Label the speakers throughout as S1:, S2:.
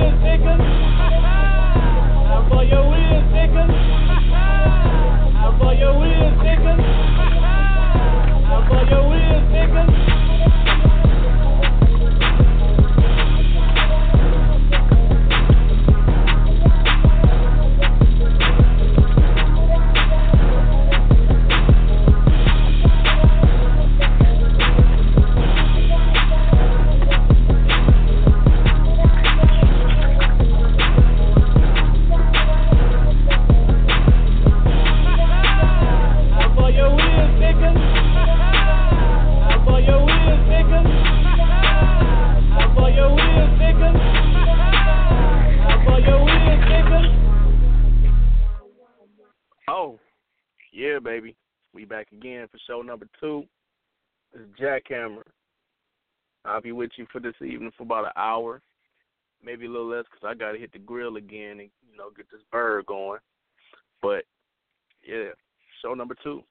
S1: wheels
S2: number two. Is Jackhammer. I'll be with you for this evening for about an hour, maybe a little less, because I got to hit the grill again and, you know, get this bird going. But, yeah, show number two.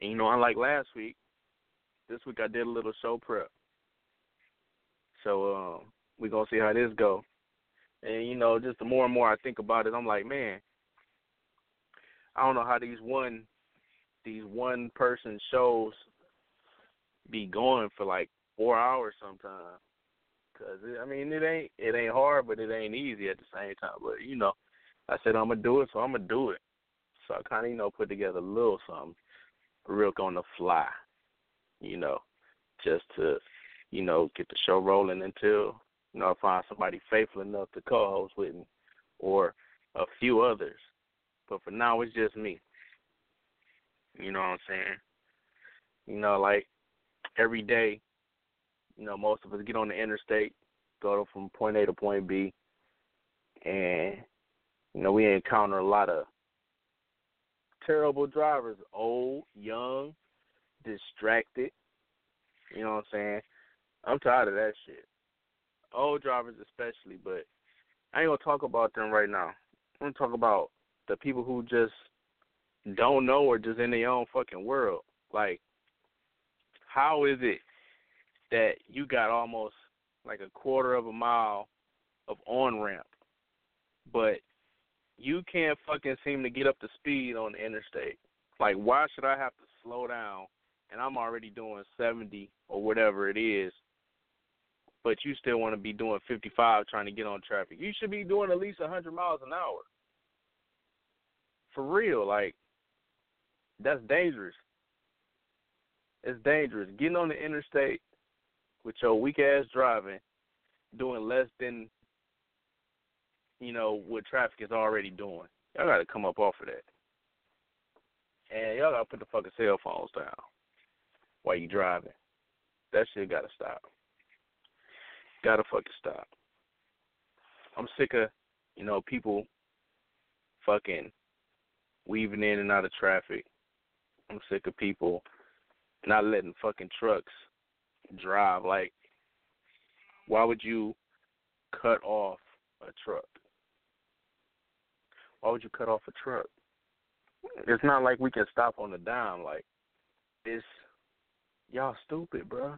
S2: And, you know, unlike last week, this week I did a little show prep. So, um, we're going to see how this go. And, you know, just the more and more I think about it, I'm like, man, I don't know how these one these one person shows be going for like four hours sometimes. Cause I mean it ain't it ain't hard, but it ain't easy at the same time. But you know, I said I'm gonna do it, so I'm gonna do it. So I kind of you know put together a little something real on the fly, you know, just to you know get the show rolling until you know I find somebody faithful enough to co-host with me, or a few others. But for now, it's just me. You know what I'm saying? You know, like every day, you know, most of us get on the interstate, go from point A to point B, and you know, we encounter a lot of terrible drivers, old, young, distracted. You know what I'm saying? I'm tired of that shit. Old drivers especially, but I ain't gonna talk about them right now. I'm gonna talk about the people who just don't know or just in their own fucking world. Like, how is it that you got almost like a quarter of a mile of on ramp, but you can't fucking seem to get up to speed on the interstate? Like, why should I have to slow down and I'm already doing 70 or whatever it is, but you still want to be doing 55 trying to get on traffic? You should be doing at least 100 miles an hour. For real, like, that's dangerous. It's dangerous. Getting on the interstate with your weak ass driving, doing less than you know what traffic is already doing. Y'all got to come up off of that, and y'all got to put the fucking cell phones down while you driving. That shit got to stop. Got to fucking stop. I'm sick of you know people fucking weaving in and out of traffic. I'm sick of people not letting fucking trucks drive. Like, why would you cut off a truck? Why would you cut off a truck? It's not like we can stop on the dime. Like, it's y'all stupid, bro.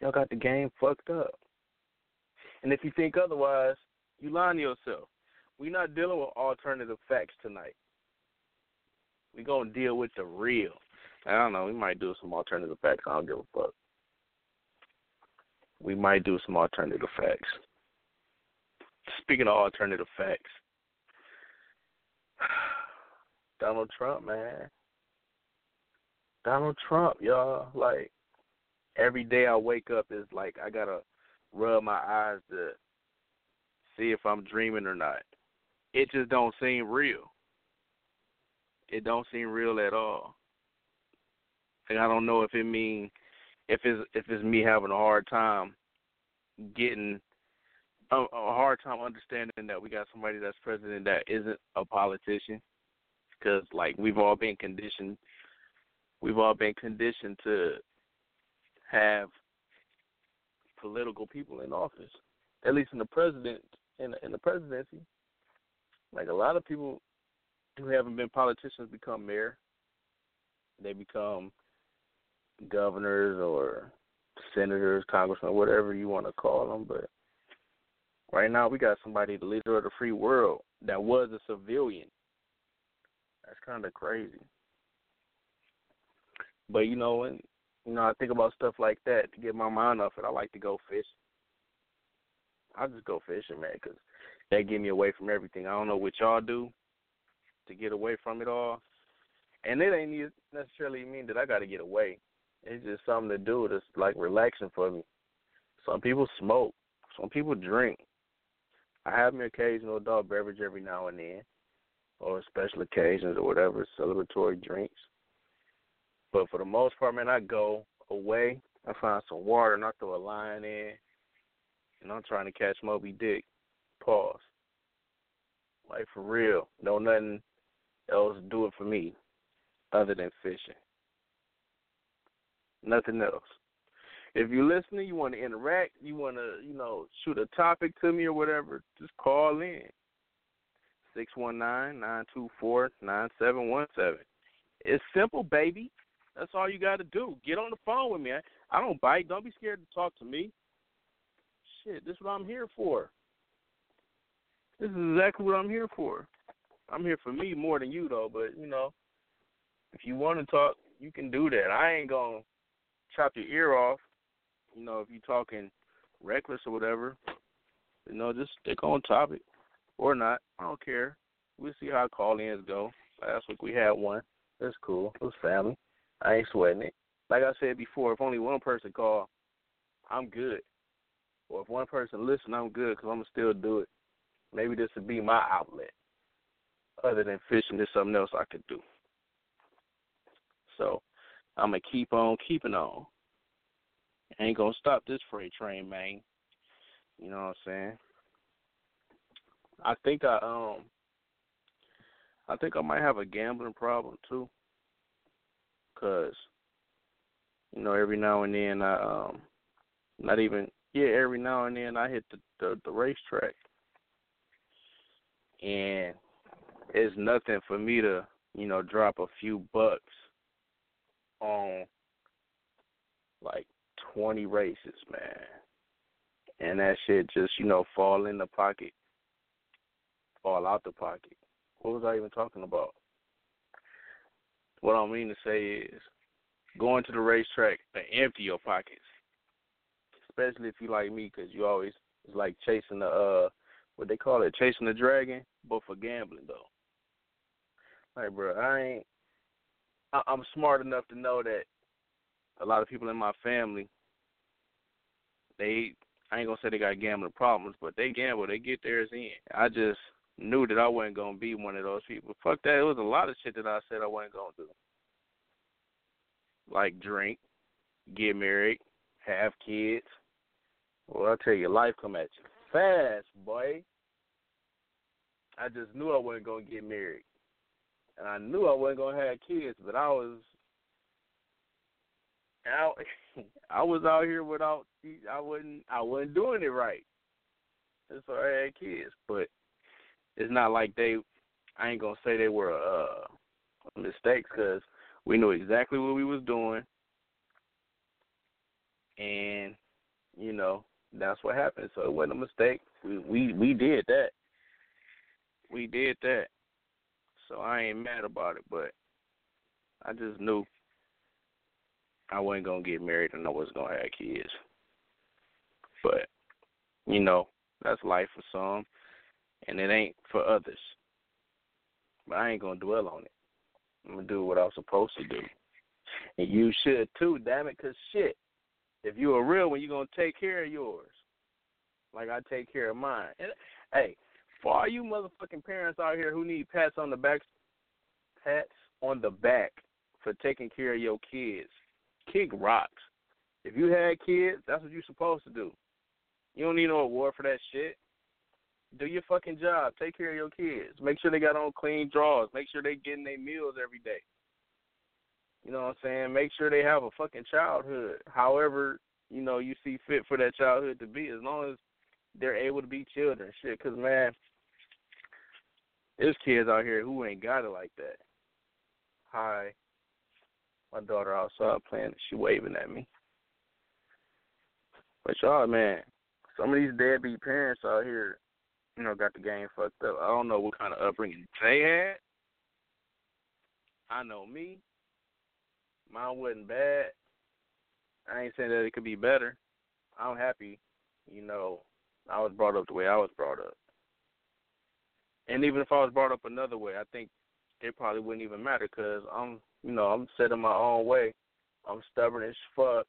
S2: Y'all got the game fucked up. And if you think otherwise, you lying to yourself. We're not dealing with alternative facts tonight. We're gonna deal with the real. I don't know, we might do some alternative facts. I don't give a fuck. We might do some alternative facts. Speaking of alternative facts, Donald Trump, man. Donald Trump, y'all. Like every day I wake up is like I gotta rub my eyes to see if I'm dreaming or not. It just don't seem real. It don't seem real at all. And I don't know if it mean if it's if it's me having a hard time getting a, a hard time understanding that we got somebody that's president that isn't a politician because like we've all been conditioned we've all been conditioned to have political people in office at least in the president in in the presidency like a lot of people who haven't been politicians become mayor they become governors or senators congressmen whatever you want to call them but Right now, we got somebody, the leader of the free world, that was a civilian. That's kind of crazy. But you know, when you know, I think about stuff like that to get my mind off it. I like to go fishing. I just go fishing, man, because that get me away from everything. I don't know what y'all do to get away from it all, and it ain't necessarily mean that I got to get away. It's just something to do that's like relaxing for me. Some people smoke. Some people drink. I have my occasional adult beverage every now and then, or special occasions or whatever, celebratory drinks. But for the most part, man, I go away. I find some water and I throw a line in, and I'm trying to catch Moby Dick. Pause. Like for real, no nothing else do it for me other than fishing. Nothing else. If you're listening, you want to interact, you want to, you know, shoot a topic to me or whatever, just call in. Six one nine nine two four nine seven one seven. It's simple, baby. That's all you got to do. Get on the phone with me. I, I don't bite. Don't be scared to talk to me. Shit, this is what I'm here for. This is exactly what I'm here for. I'm here for me more than you, though. But you know, if you want to talk, you can do that. I ain't gonna chop your ear off. You know, if you're talking reckless or whatever, you know, just stick on topic or not. I don't care. We'll see how call-ins go. Last week we had one. That's cool. It was family. I ain't sweating it. Like I said before, if only one person call, I'm good. Or if one person listen, I'm good because I'm gonna still do it. Maybe this would be my outlet. Other than fishing, there's something else I could do. So I'm gonna keep on keeping on. Ain't gonna stop this freight train, man. You know what I'm saying? I think I um I think I might have a gambling problem too. Cause you know every now and then I um not even yeah every now and then I hit the the, the racetrack and it's nothing for me to you know drop a few bucks on like 20 races, man. And that shit just, you know, fall in the pocket, fall out the pocket. What was I even talking about? What I mean to say is going to the racetrack and empty your pockets, especially if you like me, because you always it's like chasing the uh what they call it, chasing the dragon, but for gambling though. Like, bro, I ain't. I, I'm smart enough to know that a lot of people in my family, they I ain't gonna say they got gambling problems, but they gamble, they get theirs in. I just knew that I wasn't gonna be one of those people. Fuck that. It was a lot of shit that I said I wasn't gonna do. Like drink, get married, have kids. Well, I tell you, life come at you fast, boy. I just knew I wasn't gonna get married, and I knew I wasn't gonna have kids. But I was, out, I was out here without. I wasn't. I wasn't doing it right. And so I had kids, but it's not like they. I ain't gonna say they were uh mistakes because we knew exactly what we was doing, and you know that's what happened. So it wasn't a mistake. We we we did that. We did that. So I ain't mad about it, but I just knew I wasn't gonna get married and I wasn't gonna have kids. But you know, that's life for some, and it ain't for others. But I ain't gonna dwell on it. I'm gonna do what I was supposed to do, and you should too. Damn it, cause shit, if you a real one, you gonna take care of yours, like I take care of mine. And hey, for all you motherfucking parents out here who need pats on the back, pats on the back for taking care of your kids, kick rocks. If you had kids, that's what you're supposed to do. You don't need no award for that shit. Do your fucking job. Take care of your kids. Make sure they got on clean drawers. Make sure they getting their meals every day. You know what I'm saying? Make sure they have a fucking childhood. However, you know, you see fit for that childhood to be, as long as they're able to be children. Shit, because, man, there's kids out here who ain't got it like that. Hi. My daughter outside playing, she waving at me. But y'all, man, some of these deadbeat parents out here, you know, got the game fucked up. I don't know what kind of upbringing they had. I know me. Mine wasn't bad. I ain't saying that it could be better. I'm happy, you know, I was brought up the way I was brought up. And even if I was brought up another way, I think it probably wouldn't even matter because I'm, you know, I'm set in my own way. I'm stubborn as fuck.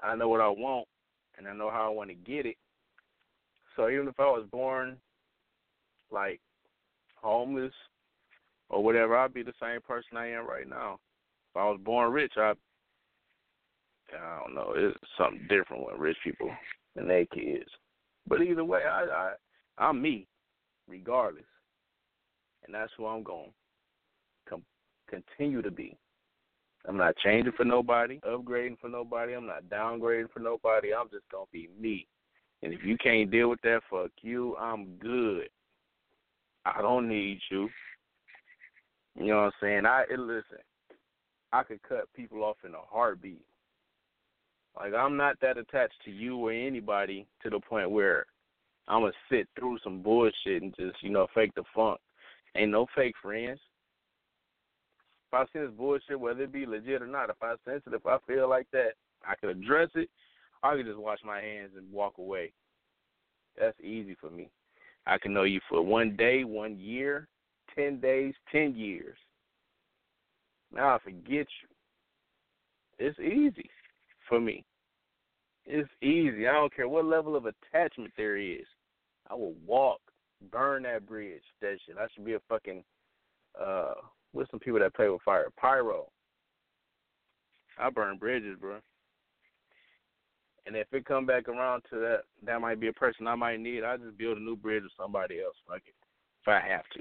S2: I know what I want, and I know how I want to get it. So even if I was born like homeless or whatever, I'd be the same person I am right now. If I was born rich, I I don't know, it's something different with rich people and their kids. But either way, I, I I'm me, regardless, and that's who I'm going to continue to be. I'm not changing for nobody, upgrading for nobody. I'm not downgrading for nobody. I'm just gonna be me. And if you can't deal with that, fuck you. I'm good. I don't need you. You know what I'm saying? I listen. I could cut people off in a heartbeat. Like I'm not that attached to you or anybody to the point where I'm gonna sit through some bullshit and just you know fake the funk. Ain't no fake friends. If I see this bullshit, whether it be legit or not, if I sense it, if I feel like that, I could address it. I could just wash my hands and walk away. That's easy for me. I can know you for one day, one year, ten days, ten years. Now I forget you. It's easy for me. It's easy. I don't care what level of attachment there is. I will walk, burn that bridge. That shit. I should be a fucking uh with some people that play with fire. Pyro. I burn bridges, bro. And if it come back around to that, that might be a person I might need. I just build a new bridge with somebody else, like it, if I have to.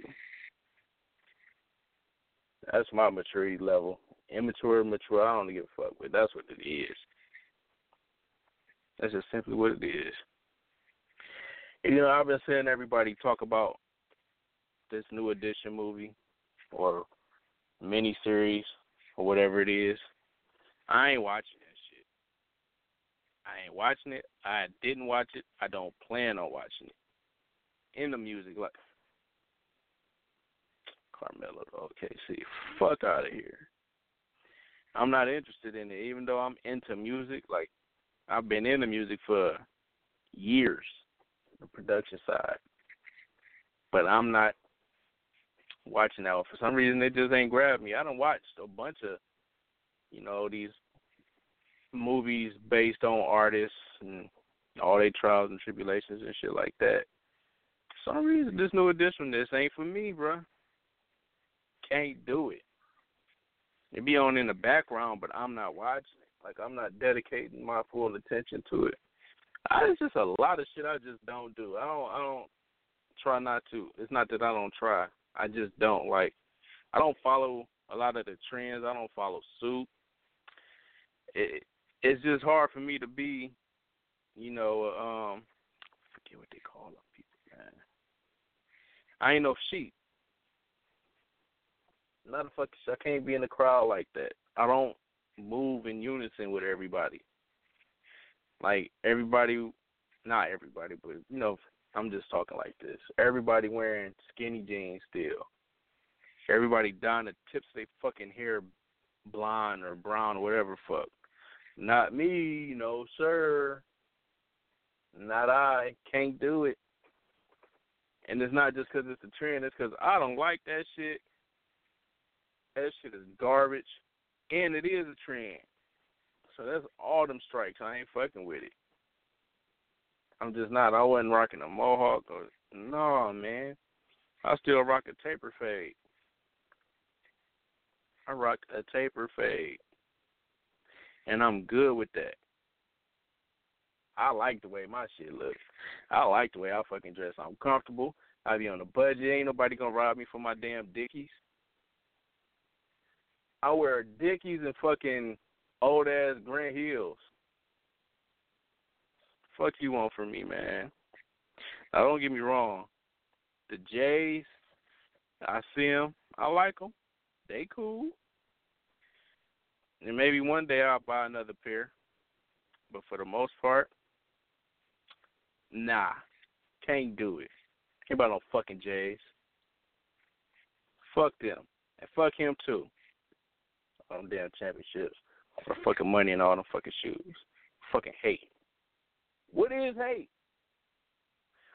S2: That's my maturity level. Immature, mature, I don't give a fuck with. That's what it is. That's just simply what it is. You know, I've been seeing everybody talk about this new edition movie or mini series or whatever it is. I ain't watching that shit. I ain't watching it. I didn't watch it. I don't plan on watching it. In the music, like Carmelo, okay, see, fuck out of here. I'm not interested in it, even though I'm into music. Like I've been into music for years, the production side, but I'm not watching that. For some reason, it just ain't grabbed me. I don't watch a bunch of, you know, these movies based on artists and all their trials and tribulations and shit like that. For some reason, this new edition, this ain't for me, bro. Can't do it. It be on in the background, but I'm not watching it. Like I'm not dedicating my full attention to it. It's just a lot of shit I just don't do. I don't. I don't try not to. It's not that I don't try. I just don't like. I don't follow a lot of the trends. I don't follow suit. It it's just hard for me to be, you know, um, I forget what they call them people, man. I ain't no sheep. Not a fucking. I can't be in the crowd like that. I don't move in unison with everybody. Like everybody, not everybody, but you know, I'm just talking like this. Everybody wearing skinny jeans still. Everybody dyeing the tips their fucking hair blonde or brown or whatever fuck. Not me, no sir. Not I. Can't do it. And it's not just because it's a trend. It's because I don't like that shit. That shit is garbage and it is a trend. So that's all them strikes. I ain't fucking with it. I'm just not. I wasn't rocking a mohawk or no, man. I still rock a taper fade. I rock a taper fade, and I'm good with that. I like the way my shit looks. I like the way I fucking dress. I'm comfortable. I be on a budget. Ain't nobody gonna rob me for my damn dickies. I wear Dickies and fucking old ass Grant Hills. Fuck you want from me, man. Now don't get me wrong. The Jays, I see them. I like them. They cool. And maybe one day I'll buy another pair. But for the most part, Nah, can't do it. Ain't buy no fucking Jays. Fuck them. And fuck him too. Them damn championships. For fucking money and all them fucking shoes. Fucking hate. What is hate?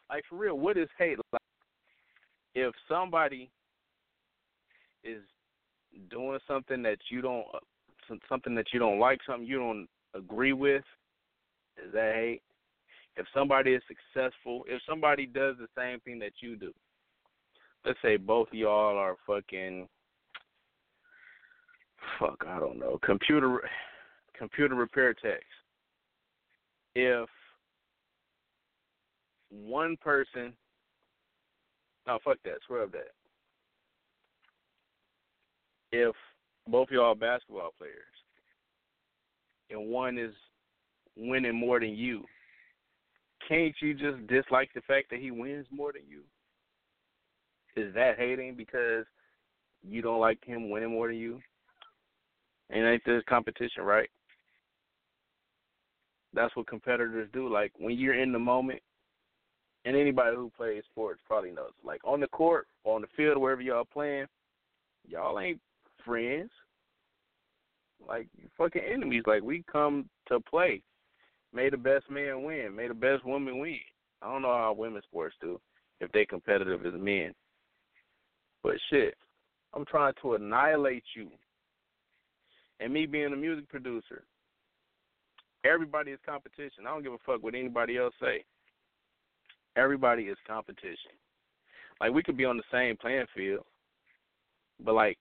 S2: Like for real, what is hate? Like if somebody is doing something that you don't uh, something that you don't like, something you don't agree with, is that hate? If somebody is successful, if somebody does the same thing that you do, let's say both y'all are fucking fuck, I don't know, computer computer repair techs. If one person no fuck that, scrub that. If both y'all are basketball players and one is winning more than you, can't you just dislike the fact that he wins more than you? Is that hating because you don't like him winning more than you? And ain't this competition, right? That's what competitors do. Like when you're in the moment, and anybody who plays sports probably knows. Like on the court, on the field, wherever y'all playing, y'all ain't friends. Like fucking enemies. Like we come to play. May the best man win. May the best woman win. I don't know how women's sports do if they competitive as men. But shit, I'm trying to annihilate you. And me being a music producer, everybody is competition. I don't give a fuck what anybody else say. Everybody is competition. Like we could be on the same playing field, but like,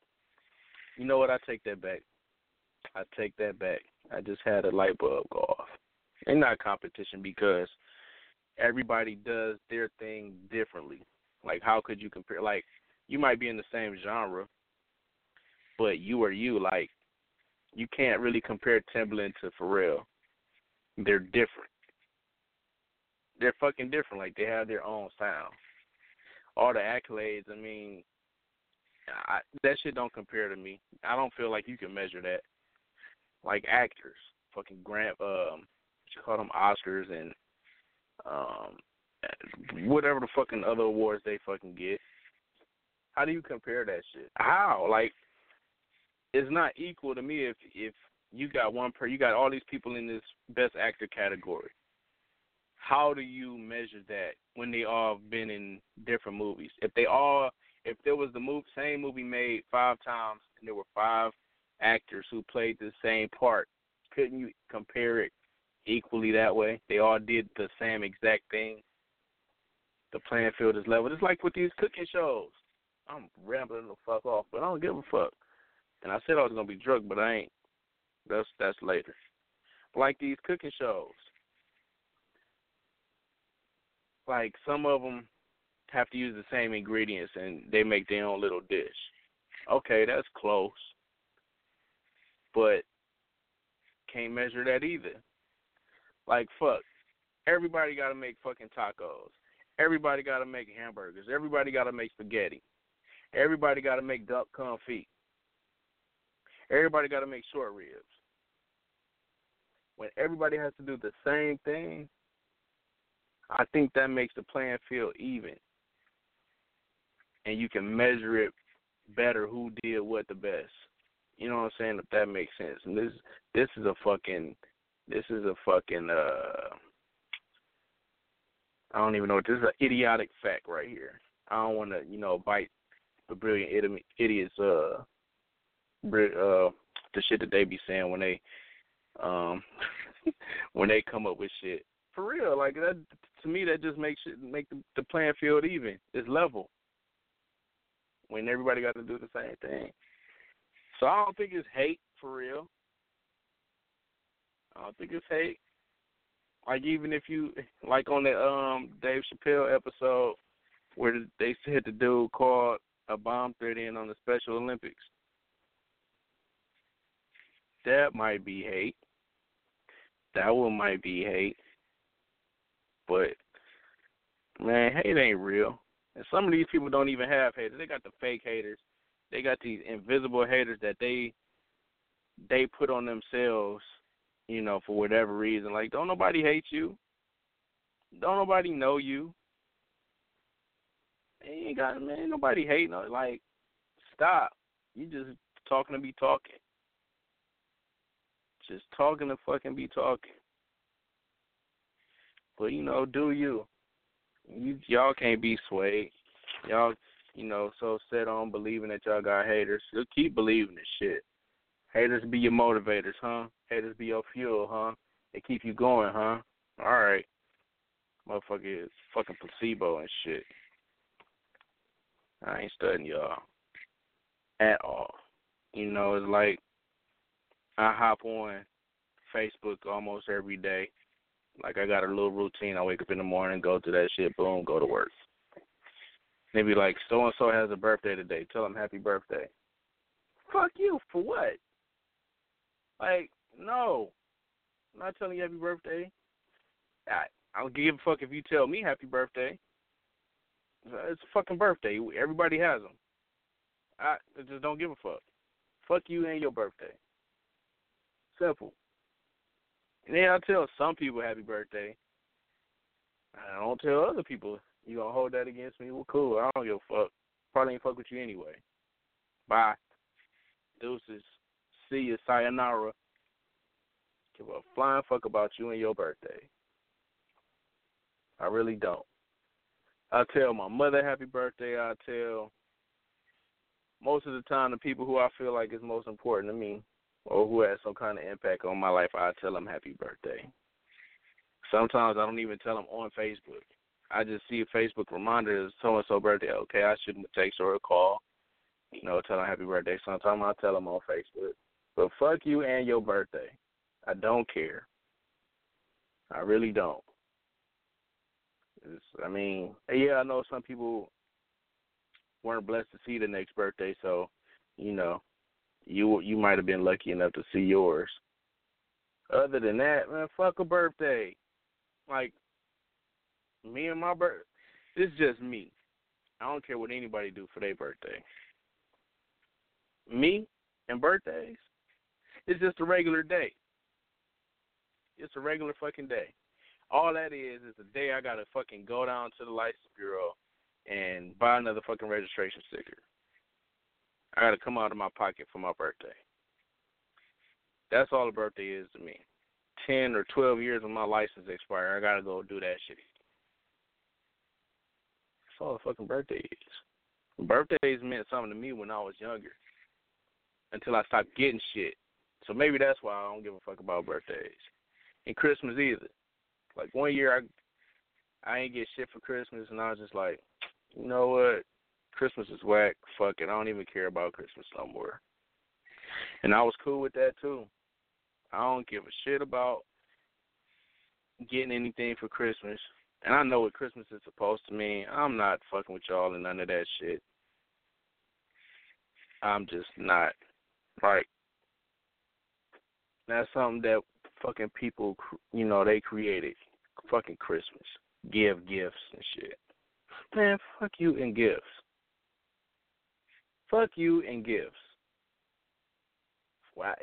S2: you know what? I take that back. I take that back. I just had a light bulb go off. It's not competition because everybody does their thing differently. Like, how could you compare? Like, you might be in the same genre, but you are you. Like, you can't really compare Timbaland to Pharrell. They're different they're fucking different. Like they have their own sound. All the accolades, I mean, I, that shit don't compare to me. I don't feel like you can measure that. Like actors, fucking Grant, um, what you call them Oscars and um, whatever the fucking other awards they fucking get. How do you compare that shit? How? Like, it's not equal to me if if you got one per you got all these people in this best actor category how do you measure that when they all been in different movies? If they all, if there was the movie, same movie made five times and there were five actors who played the same part, couldn't you compare it equally that way? They all did the same exact thing. The playing field is level. It's like with these cooking shows. I'm rambling the fuck off, but I don't give a fuck. And I said I was gonna be drunk, but I ain't. That's that's later. Like these cooking shows like some of them have to use the same ingredients and they make their own little dish. Okay, that's close. But can't measure that either. Like fuck. Everybody got to make fucking tacos. Everybody got to make hamburgers. Everybody got to make spaghetti. Everybody got to make duck confit. Everybody got to make short ribs. When everybody has to do the same thing, I think that makes the playing field even, and you can measure it better who did what the best. You know what I'm saying? If that makes sense. And this this is a fucking this is a fucking uh I don't even know. This is an idiotic fact right here. I don't want to you know bite the brilliant idiots uh uh the shit that they be saying when they um when they come up with shit. For real, like that to me that just makes it make the, the playing field even. It's level. When everybody got to do the same thing. So I don't think it's hate for real. I don't think it's hate. Like even if you like on the um Dave Chappelle episode where they said the dude called a bomb threat in on the Special Olympics. That might be hate. That one might be hate. But man, hate ain't real. And some of these people don't even have haters. They got the fake haters. They got these invisible haters that they they put on themselves, you know, for whatever reason. Like, don't nobody hate you. Don't nobody know you. You ain't got man. Nobody hating. on Like, stop. You just talking to be talking. Just talking to fucking be talking. But you know, do you? You y'all can't be swayed. Y'all, you know, so set on believing that y'all got haters. You'll keep believing this shit. Haters be your motivators, huh? Haters be your fuel, huh? They keep you going, huh? All right. Motherfucker is fucking placebo and shit. I ain't studying y'all at all. You know, it's like I hop on Facebook almost every day. Like I got a little routine. I wake up in the morning, go to that shit, boom, go to work. Maybe like, so and so has a birthday today. Tell them happy birthday. Fuck you for what? Like, no. I'm not telling you happy birthday. I I don't give a fuck if you tell me happy birthday. It's a fucking birthday. Everybody has them. I just don't give a fuck. Fuck you and your birthday. Simple. And then I tell some people happy birthday. I don't tell other people you gonna hold that against me. Well, cool. I don't give a fuck. Probably ain't fuck with you anyway. Bye. Deuces. See you. Sayonara. Give a flying fuck about you and your birthday. I really don't. I tell my mother happy birthday. I tell most of the time the people who I feel like is most important to me or who has some kind of impact on my life, I tell them happy birthday. Sometimes I don't even tell them on Facebook. I just see a Facebook reminder, so and so birthday. Okay, I should text or a call. You know, tell them happy birthday. Sometimes I tell them on Facebook. But fuck you and your birthday. I don't care. I really don't. It's, I mean, yeah, I know some people weren't blessed to see the next birthday, so you know, you you might have been lucky enough to see yours. Other than that, man, fuck a birthday. Like me and my birth, this is just me. I don't care what anybody do for their birthday. Me and birthdays, it's just a regular day. It's a regular fucking day. All that is is a day I gotta fucking go down to the license bureau and buy another fucking registration sticker. I gotta come out of my pocket for my birthday. That's all a birthday is to me. Ten or twelve years of my license expire, I gotta go do that shit. That's all a fucking birthday is. Birthdays meant something to me when I was younger. Until I stopped getting shit. So maybe that's why I don't give a fuck about birthdays. And Christmas either. Like one year I I ain't get shit for Christmas and I was just like, you know what? Christmas is whack. Fuck it. I don't even care about Christmas no more. And I was cool with that too. I don't give a shit about getting anything for Christmas. And I know what Christmas is supposed to mean. I'm not fucking with y'all and none of that shit. I'm just not. Like, that's something that fucking people, you know, they created. Fucking Christmas. Give gifts and shit. Man, fuck you and gifts. Fuck you and gifts. Why?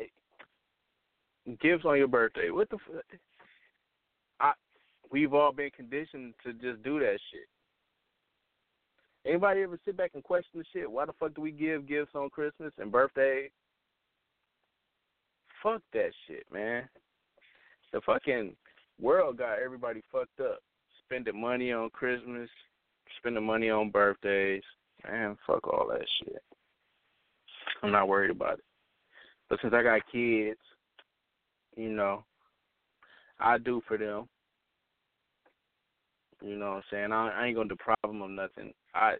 S2: Gifts on your birthday. What the fuck? I, we've all been conditioned to just do that shit. Anybody ever sit back and question the shit? Why the fuck do we give gifts on Christmas and birthday? Fuck that shit, man. The fucking world got everybody fucked up. Spending money on Christmas, spending money on birthdays. Man, fuck all that shit. I'm not worried about it. But since I got kids, you know, I do for them. You know what I'm saying? I, I ain't gonna deprive them of nothing. I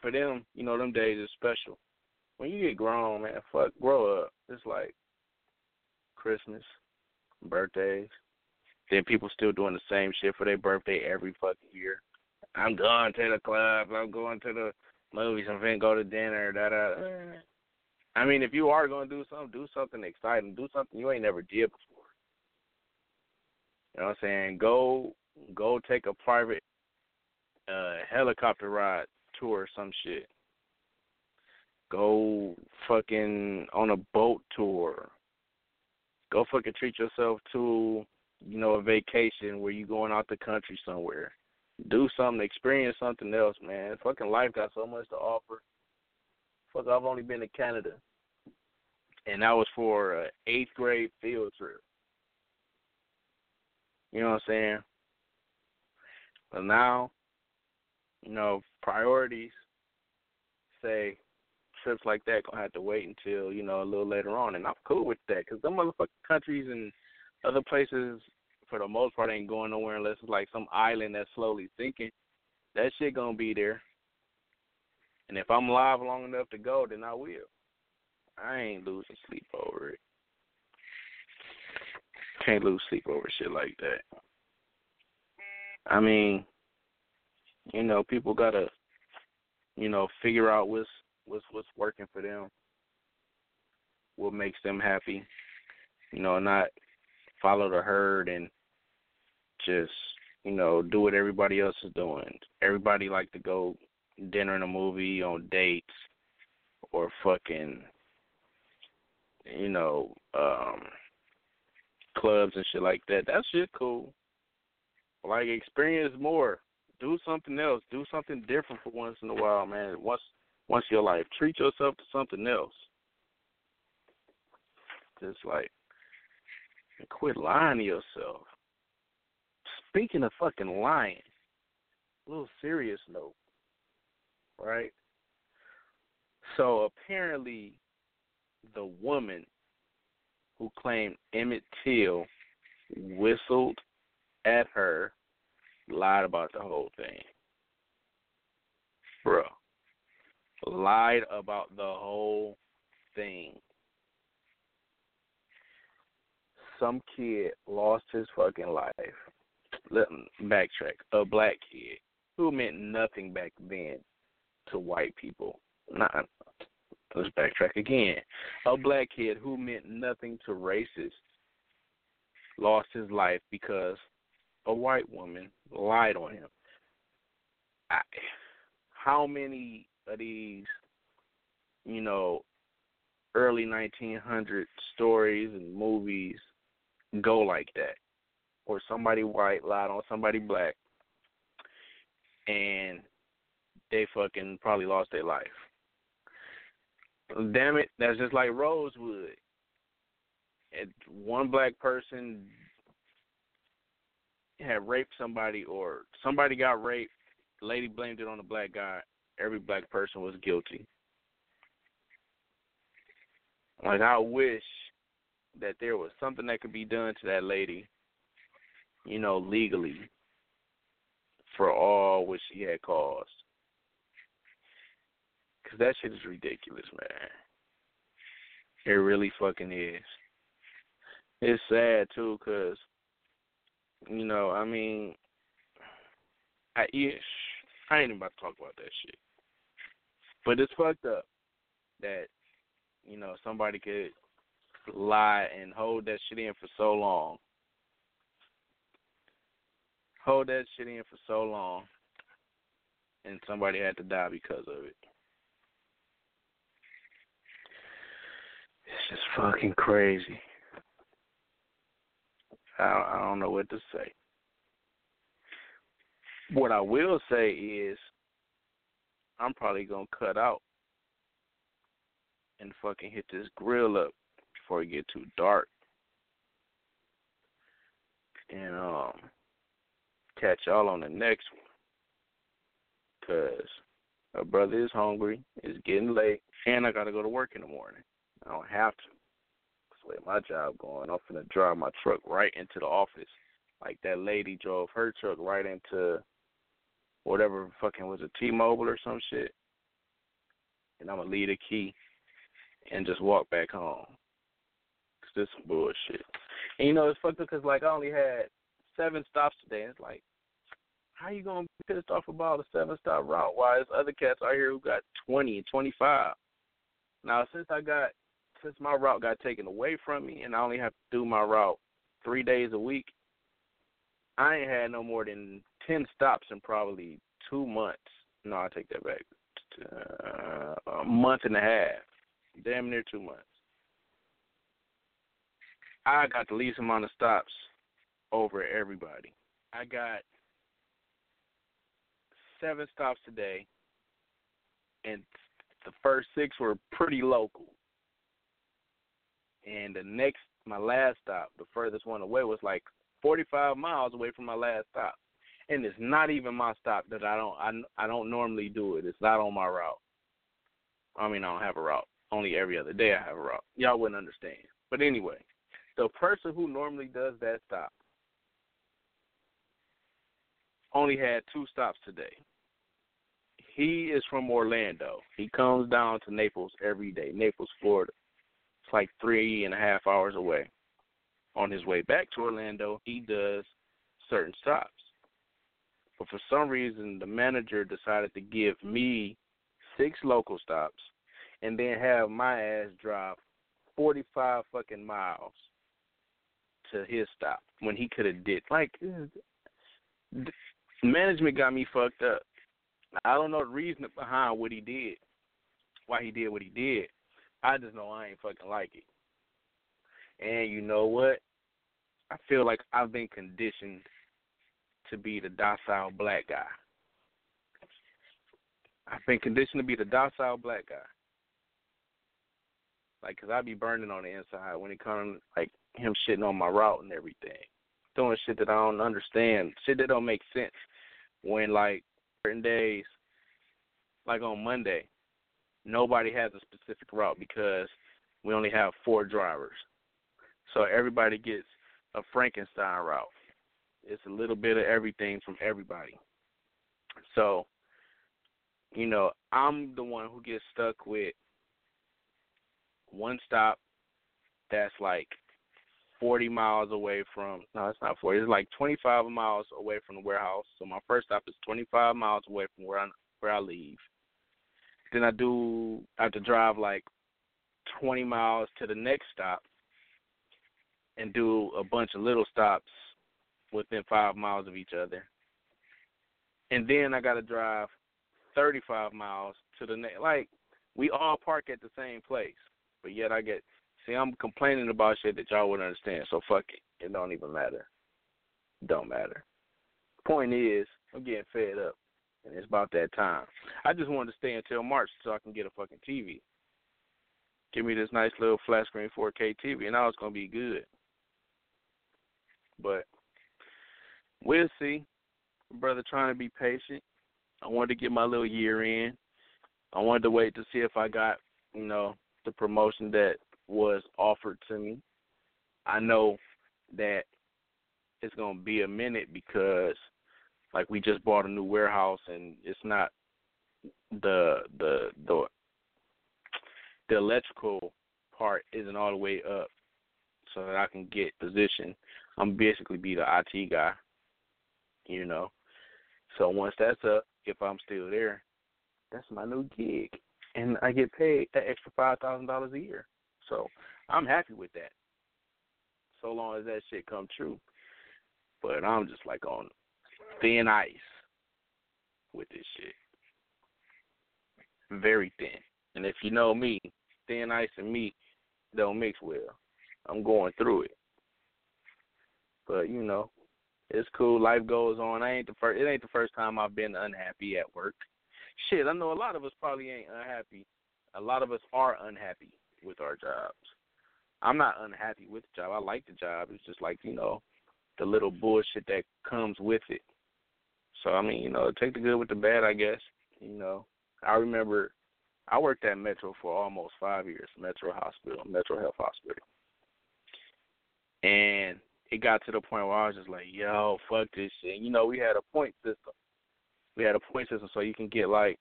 S2: for them, you know, them days are special. When you get grown, man, fuck, grow up. It's like Christmas, birthdays. Then people still doing the same shit for their birthday every fucking year. I'm going to the club. I'm going to the movies. I'm to go to dinner. Da da. I mean, if you are going to do something, do something exciting. Do something you ain't never did before. You know what I'm saying? Go, go take a private uh helicopter ride tour or some shit. Go fucking on a boat tour. Go fucking treat yourself to you know, a vacation where you going out the country somewhere. Do something, experience something else, man. Fucking life got so much to offer. Fuck, I've only been to Canada, and that was for a eighth grade field trip. You know what I'm saying? But now, you know, priorities say trips like that gonna have to wait until you know a little later on, and I'm cool with that because them motherfucking countries and other places, for the most part, ain't going nowhere unless it's like some island that's slowly sinking. That shit gonna be there, and if I'm live long enough to go, then I will. I ain't losing sleep over it. Can't lose sleep over shit like that. I mean, you know, people gotta, you know, figure out what's what's what's working for them, what makes them happy. You know, not follow the herd and just you know do what everybody else is doing. Everybody like to go dinner and a movie on dates or fucking you know um clubs and shit like that. That shit cool. Like experience more. Do something else. Do something different for once in a while, man. Once once your life. Treat yourself to something else. Just like quit lying to yourself. Speaking of fucking lying, a little serious note, right? So apparently, the woman who claimed Emmett Till whistled at her lied about the whole thing. Bro. Lied about the whole thing. Some kid lost his fucking life. Let me backtrack. A black kid who meant nothing back then to white people. Not let's backtrack again. A black kid who meant nothing to racists lost his life because a white woman lied on him. I, how many of these, you know, early 1900 stories and movies go like that, or somebody white lied on somebody black, and they fucking probably lost their life. Damn it, that's just like Rosewood. And one black person had raped somebody or somebody got raped, the lady blamed it on the black guy, every black person was guilty. Like I wish that there was something that could be done to that lady, you know, legally for all what she had caused. Cause that shit is ridiculous, man. It really fucking is. It's sad too, cause you know, I mean, I ish. I ain't even about to talk about that shit. But it's fucked up that you know somebody could lie and hold that shit in for so long. Hold that shit in for so long, and somebody had to die because of it. It's just fucking crazy. I, I don't know what to say. What I will say is, I'm probably gonna cut out and fucking hit this grill up before it get too dark, and um, catch y'all on the next one. Cause my brother is hungry, it's getting late, and I gotta go to work in the morning. I don't have to way my job going. I'm finna drive my truck right into the office. Like that lady drove her truck right into whatever fucking was a T-Mobile or some shit. And I'm gonna leave the key and just walk back home. This bullshit. And you know it's fucked up because like I only had seven stops today. And it's like, how you gonna be pissed off about a seven stop route? Why there's other cats out here who got twenty and twenty five. Now since I got since my route got taken away from me and I only have to do my route three days a week, I ain't had no more than ten stops in probably two months. No, I take that back. Uh, a month and a half, damn near two months. I got the least amount of stops over everybody. I got seven stops today, and the first six were pretty local. And the next, my last stop, the furthest one away, was like 45 miles away from my last stop, and it's not even my stop that I don't I I don't normally do it. It's not on my route. I mean, I don't have a route. Only every other day I have a route. Y'all wouldn't understand. But anyway, the person who normally does that stop only had two stops today. He is from Orlando. He comes down to Naples every day, Naples, Florida. It's like three and a half hours away. On his way back to Orlando, he does certain stops. But for some reason, the manager decided to give me six local stops and then have my ass drive 45 fucking miles to his stop when he could have did like management got me fucked up. I don't know the reason behind what he did, why he did what he did. I just know I ain't fucking like it. And you know what? I feel like I've been conditioned to be the docile black guy. I've been conditioned to be the docile black guy. Like, cause I be burning on the inside when it comes like him shitting on my route and everything, doing shit that I don't understand, shit that don't make sense. When like certain days, like on Monday, nobody has a specific route because we only have four drivers, so everybody gets a Frankenstein route. It's a little bit of everything from everybody. So, you know, I'm the one who gets stuck with one stop that's like 40 miles away from no it's not 40 it's like 25 miles away from the warehouse. So my first stop is 25 miles away from where I where I leave. Then I do I have to drive like 20 miles to the next stop and do a bunch of little stops within 5 miles of each other. And then I got to drive 35 miles to the next like we all park at the same place but yet I get see I'm complaining about shit that y'all wouldn't understand. So fuck it. It don't even matter. don't matter. Point is, I'm getting fed up, and it's about that time. I just wanted to stay until March so I can get a fucking TV. Give me this nice little flat screen 4K TV, and I was gonna be good. But we'll see. Brother, trying to be patient. I wanted to get my little year in. I wanted to wait to see if I got, you know, the promotion that was offered to me. I know that it's gonna be a minute because like we just bought a new warehouse and it's not the the the the electrical part isn't all the way up so that I can get position. I'm basically be the IT guy, you know. So once that's up, if I'm still there, that's my new gig and I get paid that extra five thousand dollars a year. So I'm happy with that. So long as that shit come true. But I'm just like on thin ice with this shit. Very thin. And if you know me, thin ice and me don't mix well. I'm going through it. But you know, it's cool. Life goes on. I ain't the first. It ain't the first time I've been unhappy at work shit, I know a lot of us probably ain't unhappy. A lot of us are unhappy with our jobs. I'm not unhappy with the job. I like the job. It's just like, you know, the little bullshit that comes with it. So I mean, you know, take the good with the bad, I guess. You know, I remember I worked at Metro for almost five years, Metro Hospital, Metro Health Hospital, and it got to the point where I was just like, yo, fuck this shit. You know, we had a point system, we had a point system, so you can get like,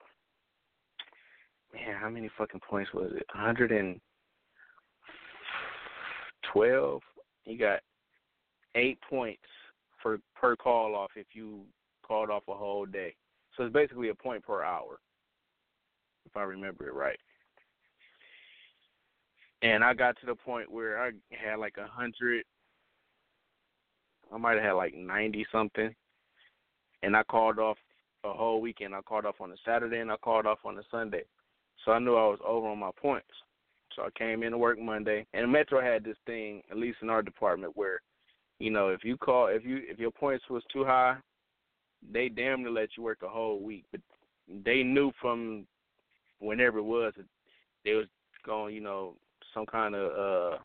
S2: man, how many fucking points was it? 112. You got eight points for per call off if you called off a whole day. So it's basically a point per hour, if I remember it right. And I got to the point where I had like a hundred. I might have had like ninety something, and I called off a whole weekend. I called off on a Saturday and I called off on a Sunday. So I knew I was over on my points. So I came in to work Monday. And Metro had this thing, at least in our department, where, you know, if you call if you if your points was too high, they damn near let you work a whole week. But they knew from whenever it was that they was going, you know, some kind of uh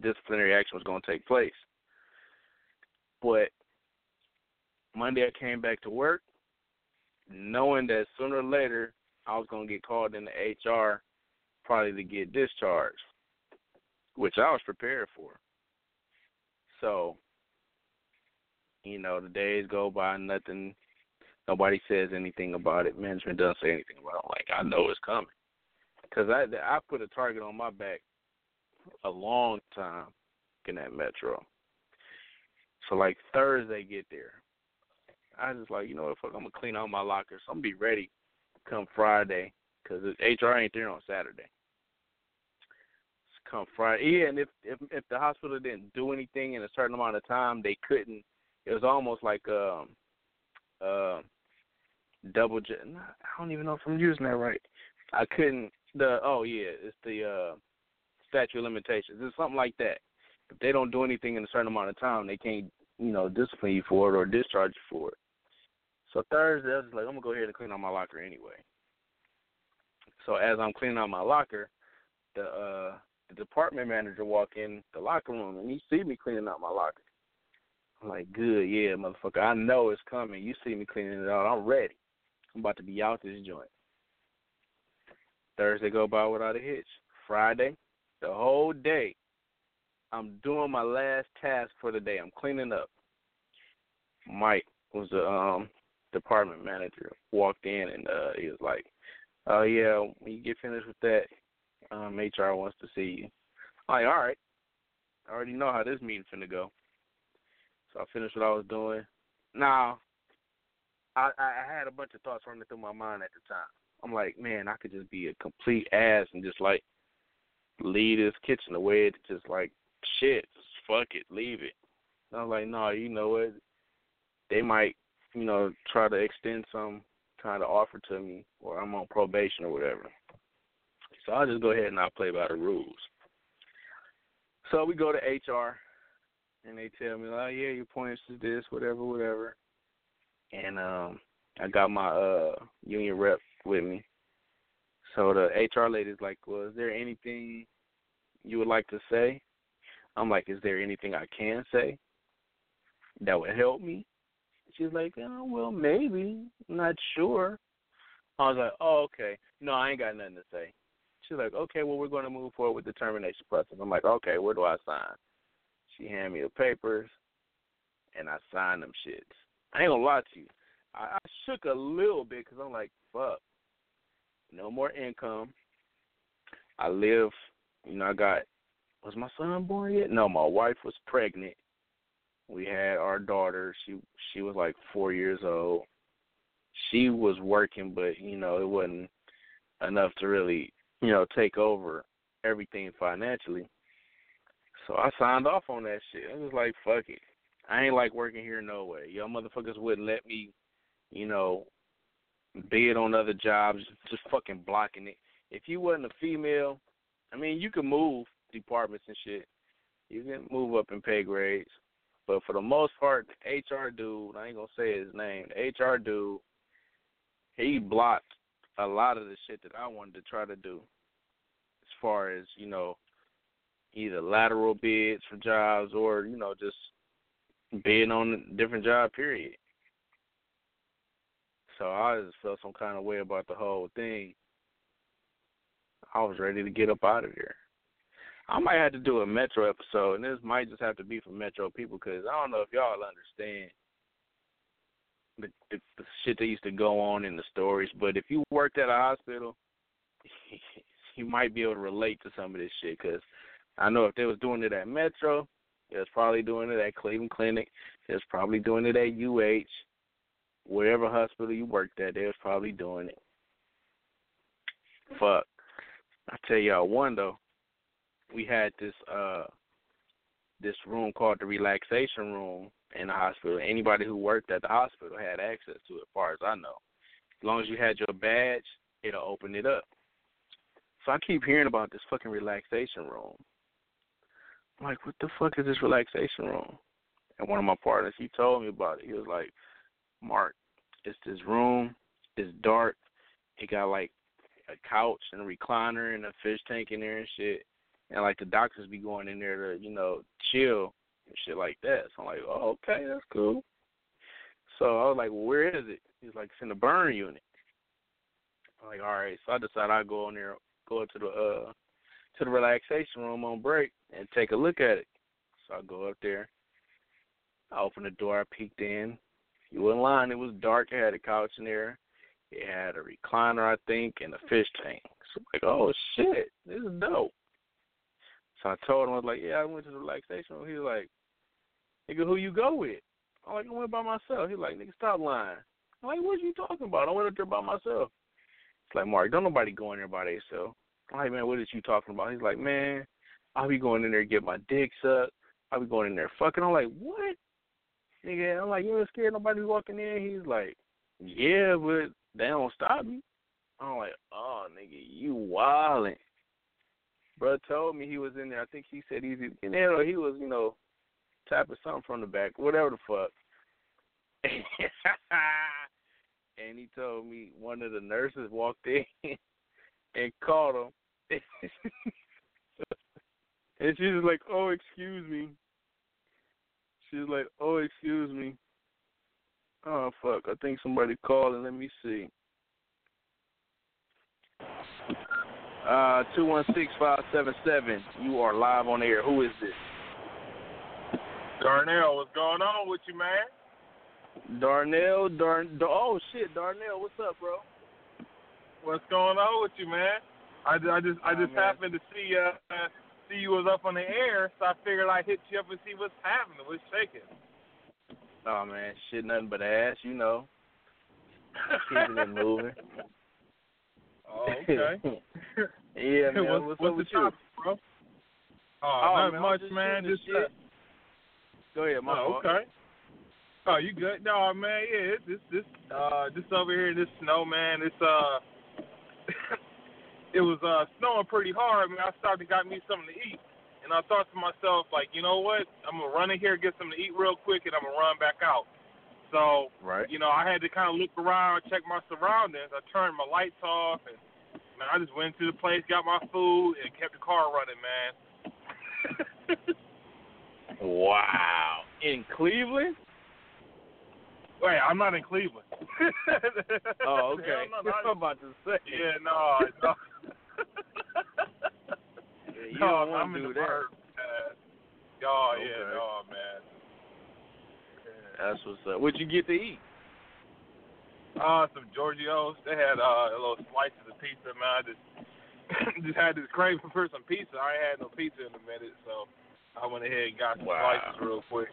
S2: disciplinary action was going to take place. But Monday I came back to work knowing that sooner or later I was going to get called into HR probably to get discharged, which I was prepared for. So, you know, the days go by, nothing, nobody says anything about it. Management doesn't say anything about it. Like, I know it's coming. Because I, I put a target on my back a long time in that metro. So, like, Thursday get there. I just like, you know what, fuck, I'm to clean out my locker. So I'm to be ready come Friday because HR ain't there on Saturday. It's come Friday, yeah, and if if if the hospital didn't do anything in a certain amount of time, they couldn't. It was almost like um uh double. I don't even know if I'm using that right. I couldn't. The oh yeah, it's the uh statute of limitations. It's something like that. If they don't do anything in a certain amount of time, they can't you know discipline you for it or discharge you for it. So Thursday, I was like, I'm gonna go ahead and clean out my locker anyway. So as I'm cleaning out my locker, the uh the department manager walk in the locker room and he see me cleaning out my locker. I'm like, good, yeah, motherfucker. I know it's coming. You see me cleaning it out. I'm ready. I'm about to be out this joint. Thursday go by without a hitch. Friday, the whole day, I'm doing my last task for the day. I'm cleaning up. Mike was the um department manager walked in and uh he was like, "Oh yeah, when you get finished with that, um HR wants to see you." I'm like, "All right, I already know how this meeting's gonna go." So I finished what I was doing. Now, I I had a bunch of thoughts running through my mind at the time. I'm like, man, I could just be a complete ass and just like leave this kitchen the way it's just like shit, just fuck it, leave it. And I was like, no, you know what? They might you know, try to extend some kind of offer to me or I'm on probation or whatever. So I'll just go ahead and I'll play by the rules. So we go to HR and they tell me, Oh yeah, your points is this, whatever, whatever. And um I got my uh union rep with me. So the HR lady's like, Well, is there anything you would like to say? I'm like, Is there anything I can say that would help me? She's like, oh, well, maybe. Not sure. I was like, oh, okay. No, I ain't got nothing to say. She's like, okay, well, we're going to move forward with the termination process. I'm like, okay, where do I sign? She handed me the papers, and I signed them shits. I ain't gonna lie to you. I, I shook a little bit because I'm like, fuck. No more income. I live, you know, I got, was my son born yet? No, my wife was pregnant we had our daughter. She she was like four years old. She was working, but you know it wasn't enough to really you know take over everything financially. So I signed off on that shit. I was like, fuck it. I ain't like working here no way. Y'all motherfuckers wouldn't let me, you know, bid on other jobs, just fucking blocking it. If you wasn't a female, I mean, you could move departments and shit. You can move up in pay grades. But for the most part, the HR dude, I ain't gonna say his name, the HR dude, he blocked a lot of the shit that I wanted to try to do. As far as, you know, either lateral bids for jobs or, you know, just being on a different job period. So I just felt some kind of way about the whole thing. I was ready to get up out of here. I might have to do a Metro episode, and this might just have to be for Metro people because I don't know if y'all understand the, the, the shit that used to go on in the stories. But if you worked at a hospital, you might be able to relate to some of this shit because I know if they was doing it at Metro, they was probably doing it at Cleveland Clinic. They was probably doing it at UH, wherever hospital you worked at. They was probably doing it. Fuck. I tell y'all one though we had this uh this room called the relaxation room in the hospital. Anybody who worked at the hospital had access to it, as far as I know. As long as you had your badge, it'll open it up. So I keep hearing about this fucking relaxation room. I'm like, what the fuck is this relaxation room? And one of my partners, he told me about it. He was like, Mark, it's this room. It's dark. It got like a couch and a recliner and a fish tank in there and shit. And like the doctors be going in there to, you know, chill and shit like that. So I'm like, oh, okay, that's cool. So I was like, well, where is it? He's like, it's in the burn unit. I'm like, all right. So I decide I'd go in there, go up to the uh to the relaxation room on break and take a look at it. So I go up there. I open the door. I peeked in. You wasn't lying. It was dark. It had a couch in there. It had a recliner, I think, and a fish tank. So I'm like, oh shit, this is dope. So I told him, I was like, yeah, I went to the relaxation room. He was like, nigga, who you go with? I'm like, I went by myself. He's like, nigga, stop lying. I'm like, what are you talking about? I went up there by myself. It's like, Mark, don't nobody go in there by themselves. I'm like, man, what is you talking about? He's like, man, I'll be going in there to get my dick sucked. I'll be going in there fucking. I'm like, what? Nigga, I'm like, you ain't scared nobody walking in? He's like, yeah, but they don't stop me. I'm like, oh, nigga, you wildin'. Bro told me he was in there. I think he said he's in there or he was, you know, tapping something from the back, whatever the fuck. and he told me one of the nurses walked in and caught him. and she was like, oh, excuse me. She was like, oh, excuse me. Oh, fuck. I think somebody called and let me see. Uh, 216-577. You are live on air. Who is this?
S3: Darnell, what's going on with you, man?
S2: Darnell, Darn, oh shit, Darnell, what's up, bro?
S3: What's going on with you, man? I, I just I just happened to see uh see you was up on the air, so I figured I'd hit you up and see what's happening, what's shaking.
S2: Oh man, shit, nothing but ass, you know, keeping it moving.
S3: oh, okay.
S2: yeah, man.
S3: what's,
S2: what's, up with you?
S3: topic, bro? Oh,
S2: Oh,
S3: not
S2: man,
S3: much,
S2: just
S3: man. Just
S2: the shit. Go ahead, my
S3: oh, okay. Oh, you good? No, man. Yeah, it's this this uh this over here, this snow, man. It's uh, it was uh snowing pretty hard, man. I started to got me something to eat, and I thought to myself, like, you know what? I'm gonna run in here, get something to eat real quick, and I'm gonna run back out. So,
S2: Right.
S3: you know, I had to kind of look around, check my surroundings. I turned my lights off, and man, I just went to the place, got my food, and kept the car running, man.
S2: Wow. In Cleveland?
S3: Wait, I'm not in Cleveland.
S2: Oh, okay.
S3: No, not-
S2: I'm about to say.
S3: Yeah, no, no.
S2: Yeah, you
S3: no,
S2: don't
S3: I'm
S2: to
S3: in
S2: do
S3: the
S2: that.
S3: burbs, man. Oh, yeah,
S2: Okay.
S3: no, man.
S2: That's what's up. What'd you get to eat?
S3: Uh, some Giorgio's. They had uh, a little slices of pizza, man. I just just had this craving for some pizza. I ain't had no pizza in a minute, so I went ahead and got some
S2: Wow.
S3: slices real quick.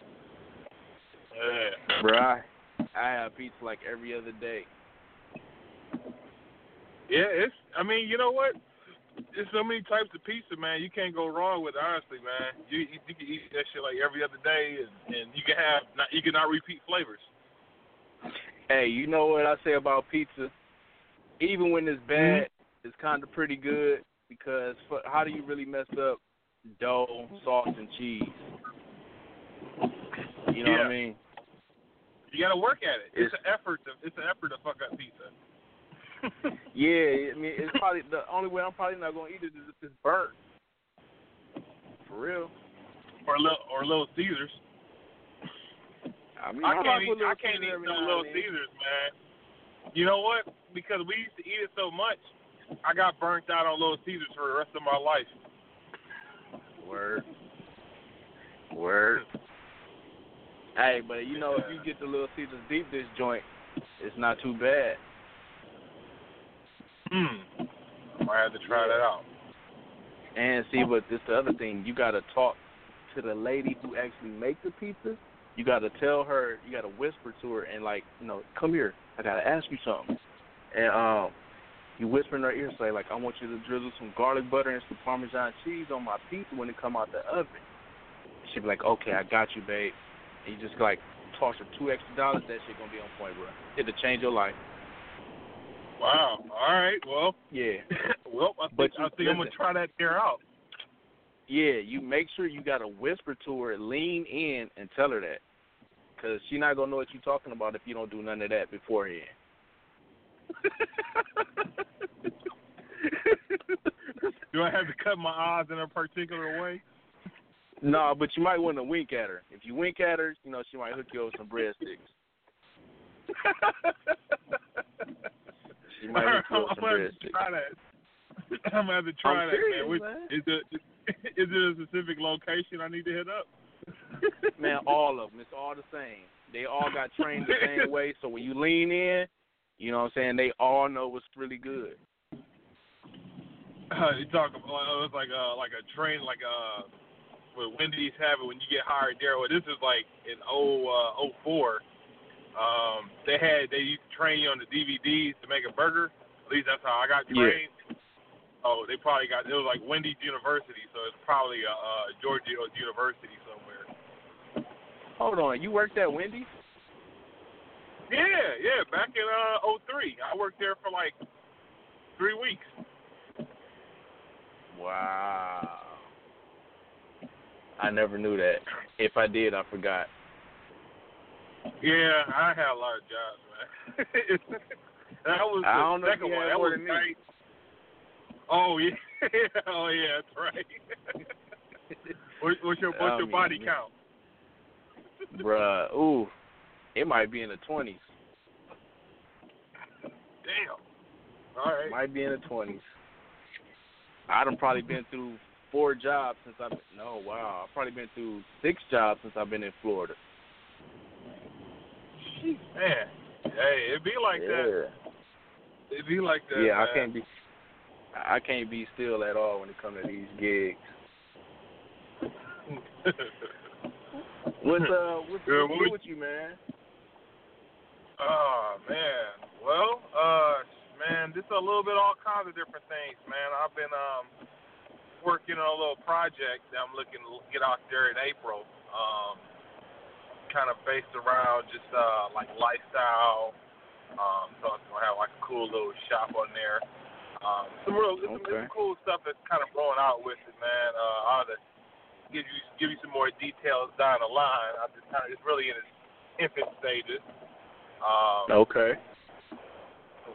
S3: Yeah.
S2: Bro, I, I have pizza like every other day.
S3: Yeah, it's. I mean, you know what? There's so many types of pizza, man. You can't go wrong with it, honestly, man. You you, you can eat that shit like every other day, and, and you can have not, you can not repeat flavors.
S2: Hey, you know what I say about pizza? Even when it's bad, mm-hmm. it's kind of pretty good because fu- how do you really mess up dough, sauce, and cheese? You know what I mean?
S3: You got to work at it. It's,
S2: It's-
S3: an effort. To, it's an effort to fuck up pizza.
S2: Yeah, I mean it's probably the only way I'm probably not gonna eat it is if it's burnt. For real.
S3: or little or Little Caesars.
S2: I mean,
S3: I can't eat. I can't eat no Little
S2: then.
S3: Caesars, man. You know what? Because we used to eat it so much, I got burnt out on Little Caesars for the rest of my life.
S2: Word. Word. Hey, but you know, if you get the Little Caesars deep dish joint, it's not too bad.
S3: Hmm. I had to try that out.
S2: And see, but this the other thing, you gotta talk to the lady who actually make the pizza. You gotta tell her, you gotta whisper to her, and like, you know, come here, I gotta ask you something. And um, you whisper in her ear, say like, I want you to drizzle some garlic butter and some Parmesan cheese on my pizza when it come out the oven. She'd be like, okay, I got you, babe. And you just like toss her two extra dollars, that shit gonna be on point, bro. It'll change your life.
S3: Wow. All right. Well.
S2: Yeah.
S3: well, I think,
S2: But you-
S3: I think I'm gonna try that here out.
S2: yeah, you make sure you got to whisper to her, lean in, and tell her that, because she's not gonna know what you're talking about if you don't do none of that beforehand.
S3: Do I have to cut my eyes in a particular way?
S2: No, but you might want to wink at her. If you wink at her, you know she might hook you up with some breadsticks. She might hook you
S3: I'm
S2: some
S3: gonna have to try that. I'm gonna have to try
S2: I'm
S3: that,
S2: serious,
S3: man. Which,
S2: man.
S3: Is it is it a specific location I need to hit up?
S2: Man, all of them. It's all the same. They all got trained the same way. So when you lean in, you know what I'm saying, they all know what's really good.
S3: Uh, you talk about uh, it was like uh like a train like uh what Wendy's have it when you get hired there. Well, this is like in oh uh oh four. Um, they had they used to train you on the DVDs to make a burger. At least that's how I got
S2: Yeah.
S3: trained. Oh, they probably got it was like Wendy's University, so it's probably a uh, Georgia University somewhere.
S2: Hold on, you worked at Wendy's?
S3: Yeah, yeah, back in uh oh three, I worked there for like three weeks.
S2: Wow. I never knew that. If I did, I forgot.
S3: Yeah, I had a lot of jobs, man. that was
S2: I
S3: the
S2: don't know
S3: second one. That was nice. Oh yeah, oh yeah, that's right. what, what's your what's
S2: I
S3: your
S2: mean,
S3: body count?
S2: Bruh, ooh. It might be in the 20s.
S3: Damn. All right.
S2: Might be in the 20s. I done probably been through four jobs since I've been, no, wow. I've probably been through six jobs since I've been in Florida.
S3: Man, hey, it be like that. It be like that.
S2: Yeah, I can't be I can't be still at all when it comes to these gigs. What's uh what's,
S3: Yeah, what we-
S2: with you, man?
S3: Oh man. Well, uh man, just a little bit all kinds of different things, man. I've been um working on a little project that I'm looking to get out there in April. Um kind of based around just uh like lifestyle. Um so it's gonna have like a cool little shop on there. Um some real some,
S2: Okay.
S3: some cool stuff that's kind of blowing out with it, man. Uh I'll to give you give you some more details down the line. I'm just kind of it's really in its infant stages. Um,
S2: Okay.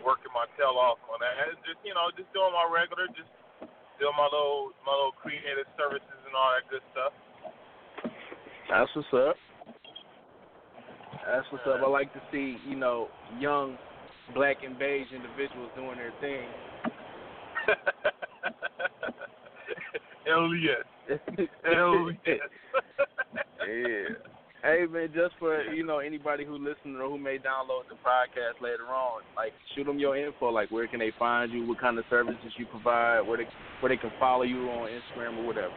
S3: working my tail off on that. And just you know, just doing my regular, just doing my little my little creative services and all that good stuff.
S2: That's what's up. That's what's up. I like to see, you know, young black and beige individuals doing their thing.
S3: Hell yes. Hell yes.
S2: yeah. Hey man, just for you know anybody who listening or who may download the podcast later on, like shoot them your info. Like where can they find you? What kind of services you provide? Where they where they can follow you on Instagram or whatever.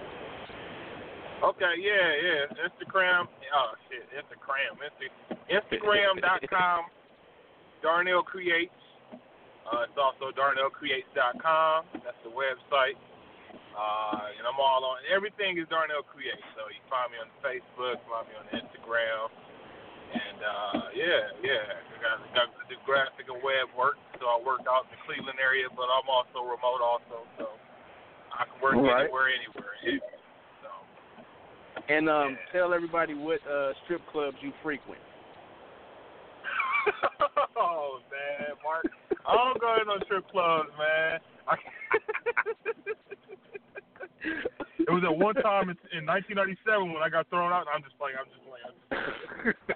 S3: Okay, yeah, yeah. Instagram. Oh shit, Instagram. Insta, Instagram.com. Darnell Creates. Uh, it's also DarnellCreates.com. That's the website. Uh, and I'm all on everything is Darnell Creates. So you can find me on Facebook, find me on Instagram, and uh, yeah, yeah. I got, got to do graphic and web work. So I work out in the Cleveland area, but I'm also remote also. So I can work
S2: right.
S3: anywhere, anywhere. So.
S2: And um,
S3: Yeah.
S2: tell everybody what uh, strip clubs you frequent.
S3: oh man, Mark, I don't go to no strip clubs, man. I, it was at one time in, in 1997 when I got thrown out. I'm just playing. I'm just playing. I'm just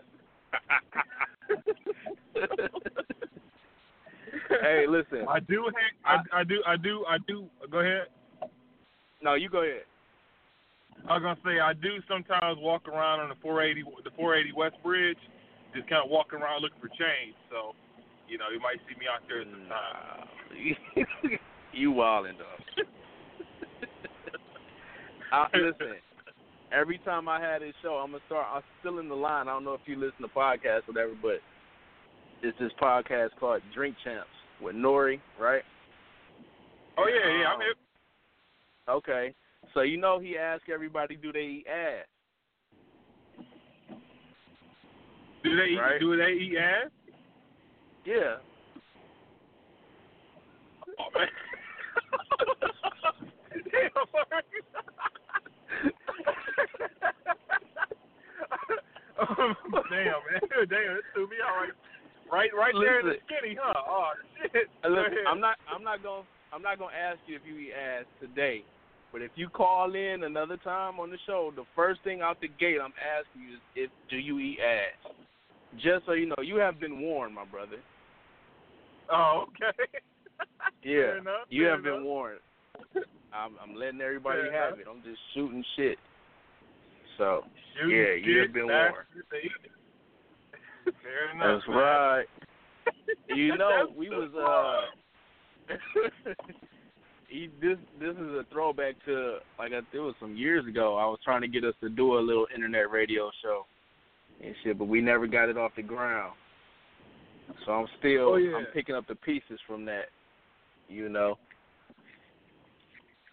S3: playing.
S2: hey, listen.
S3: I do hang. I, I do. I do. I do. Go ahead.
S2: No, you go ahead.
S3: I was gonna say I do sometimes walk around on the 480, the 480 West Bridge, just kind of walking around looking for change. So, you know, you might see me out there sometimes.
S2: Nah. you wildin' though. I, listen, every time I had this show, I'm gonna start. I'm still in the line. I don't know if you listen to podcasts or whatever, but it's this podcast called Drink Champs with N.O.R.E., right?
S3: Oh yeah, yeah. I'm
S2: Um,
S3: hip.
S2: Okay, so you know he asked everybody, do they eat ass?
S3: Do they eat,
S2: right?
S3: do they eat ass?
S2: Yeah.
S3: Oh, man. damn, man. Damn, it threw me out right, right, right Listen. there in the skinny, huh? Oh shit.
S2: Listen, I'm not, I'm not gonna, I'm not gonna ask you if you eat ass today, but if you call in another time on the show, the first thing out the gate I'm asking you is, if do you eat ass? Just so you know, you have been warned, my brother.
S3: Oh, okay.
S2: Yeah,
S3: enough,
S2: you have been warned. I'm, I'm letting everybody
S3: Fair
S2: have
S3: enough.
S2: it. I'm just shooting shit. So
S3: Shooting
S2: Yeah, you have been warned.
S3: Fair enough.
S2: that's
S3: man.
S2: right. You know, we was uh. He, this this is a throwback to like I, it was some years ago. I was trying to get us to do a little internet radio show and shit, but we never got it off the ground. So I'm still
S3: Oh, yeah.
S2: I'm picking up the pieces from that. You know,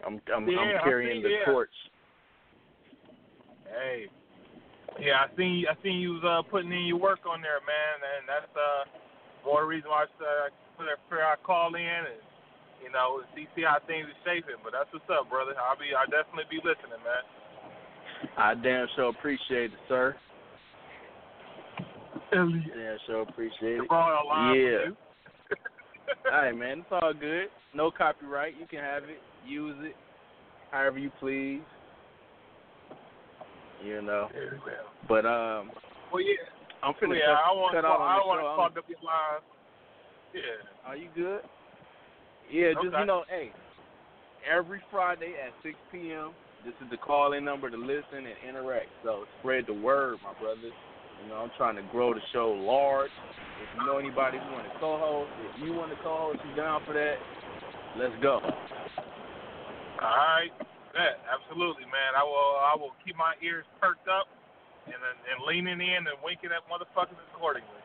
S2: I'm I'm,
S3: Yeah,
S2: I'm carrying the
S3: yeah.
S2: torch.
S3: Hey. Yeah, I seen I seen you was uh, putting in your work on there, man, and that's uh more reason why I said I put that prayer I call in and you know see see how things are shaping. But that's what's up, brother. I'll be I will definitely be listening, man.
S2: I damn sure appreciate it, sir.
S3: Elliot.
S2: Damn sure appreciate it.
S3: Brought a line
S2: Yeah.
S3: from you.
S2: All right, man. It's all good. No copyright. You can have it. Use it however you please. You know. But um,
S3: Well, yeah.
S2: I'm finna
S3: yeah,
S2: cut,
S3: I want
S2: cut
S3: to
S2: out
S3: I
S2: on
S3: want to
S2: show.
S3: clog up your lines. Yeah.
S2: Are you good? Yeah, just
S3: Okay.
S2: you know, hey, every Friday at 6 p.m. This is the call-in number to listen and interact. So spread the word, my brothers. You know, I'm trying to grow the show large. If you know anybody who want to co-host, if you want to co-host, you down for that? Let's go.
S3: All right. Yeah, absolutely, man. I will I will keep my ears perked up and and leaning in and winking at motherfuckers accordingly.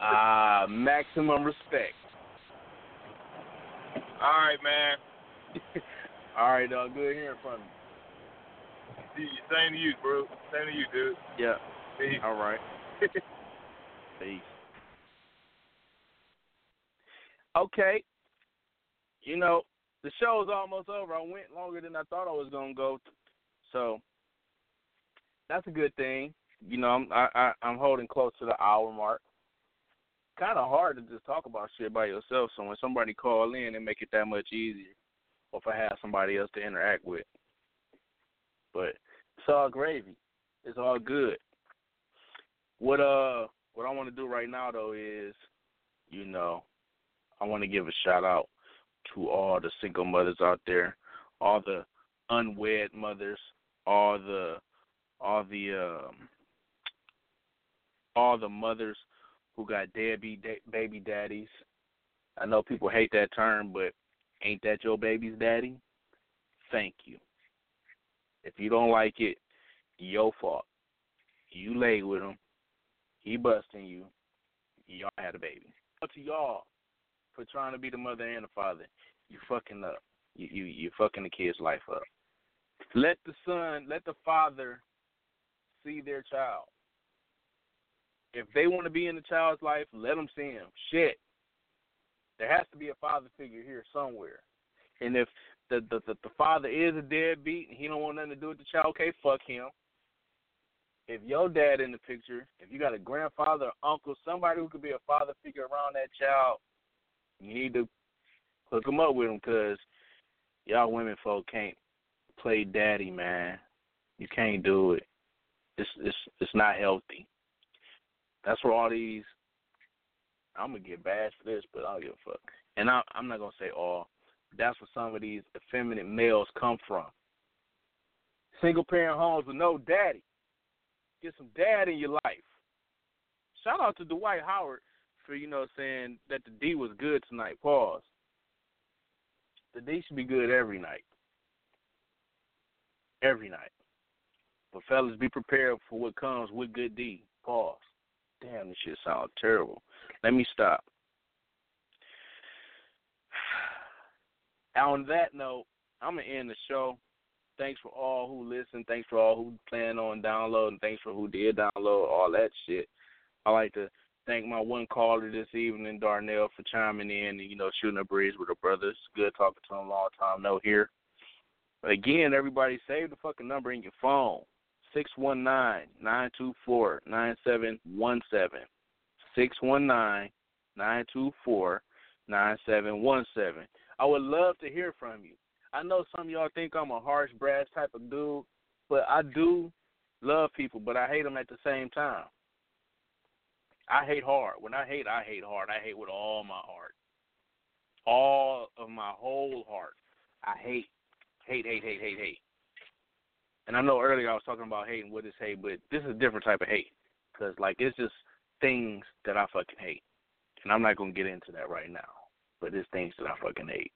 S2: Ah, maximum respect.
S3: All right, man.
S2: All right, dog. Good hearing from you.
S3: Same to you, bro. Same to you, dude.
S2: Yeah.
S3: Peace.
S2: All right. Peace. Okay. You know, the show's almost over. I went longer than I thought I was gonna go, so that's a good thing. You know, I'm I, I I'm holding close to the hour mark. Kind of hard to just talk about shit by yourself. So when somebody call in, it make it that much easier. Or if I have somebody else to interact with. But it's all gravy. It's all good. What uh what I want to do right now though is, you know, I want to give a shout out to all the single mothers out there, all the unwed mothers, all the all the um all the mothers who got deadbeat da- baby daddies. I know people hate that term, but ain't that your baby's daddy? Thank you. If you don't like it, your fault. You lay with him. He busting you. Y'all had a baby. Up to y'all for trying to be the mother and the father. You fucking up. You you you fucking the kid's life up. Let the son, let the father see their child. If they want to be in the child's life, let them see him. Shit. There has to be a father figure here somewhere. And if the the the, the father is a deadbeat and he don't want nothing to do with the child, okay, fuck him. If your dad in the picture, if you got a grandfather, uncle, somebody who could be a father figure around that child, you need to hook them up with them because y'all women folk can't play daddy, man. You can't do it. It's it's it's not healthy. That's where all these. I'm gonna get bashed for this, but I don't give a fuck. And I, I'm not gonna say all. That's where some of these effeminate males come from. Single parent homes with no daddy. Get some dad in your life. Shout out to Dwight Howard for you know saying that the D was good tonight. Pause. The D should be good every night. Every night. But fellas, be prepared for what comes with good D. Pause. Damn, this shit sounds terrible. Let me stop. On that note, I'm gonna end the show. Thanks for all who listened. Thanks for all who plan on downloading. Thanks for who did download all that shit. I like to thank my one caller this evening, Darnell, for chiming in and you know shooting a breeze with her brothers. Good talking to him. Long time no here. Again, everybody save the fucking number in your phone. Six one nine nine two four nine seven one seven. six one nine nine two four nine seven one seven. I would love to hear from you. I know some of y'all think I'm a harsh, brass type of dude, but I do love people, but I hate them at the same time. I hate hard. When I hate, I hate hard. I hate with all my heart, all of my whole heart. I hate, hate, hate, hate, hate, hate. And I know earlier I was talking about hating what is hate, but this is a different type of hate because like it's just things that I fucking hate, and I'm not gonna get into that right now. But it's things that I fucking hate,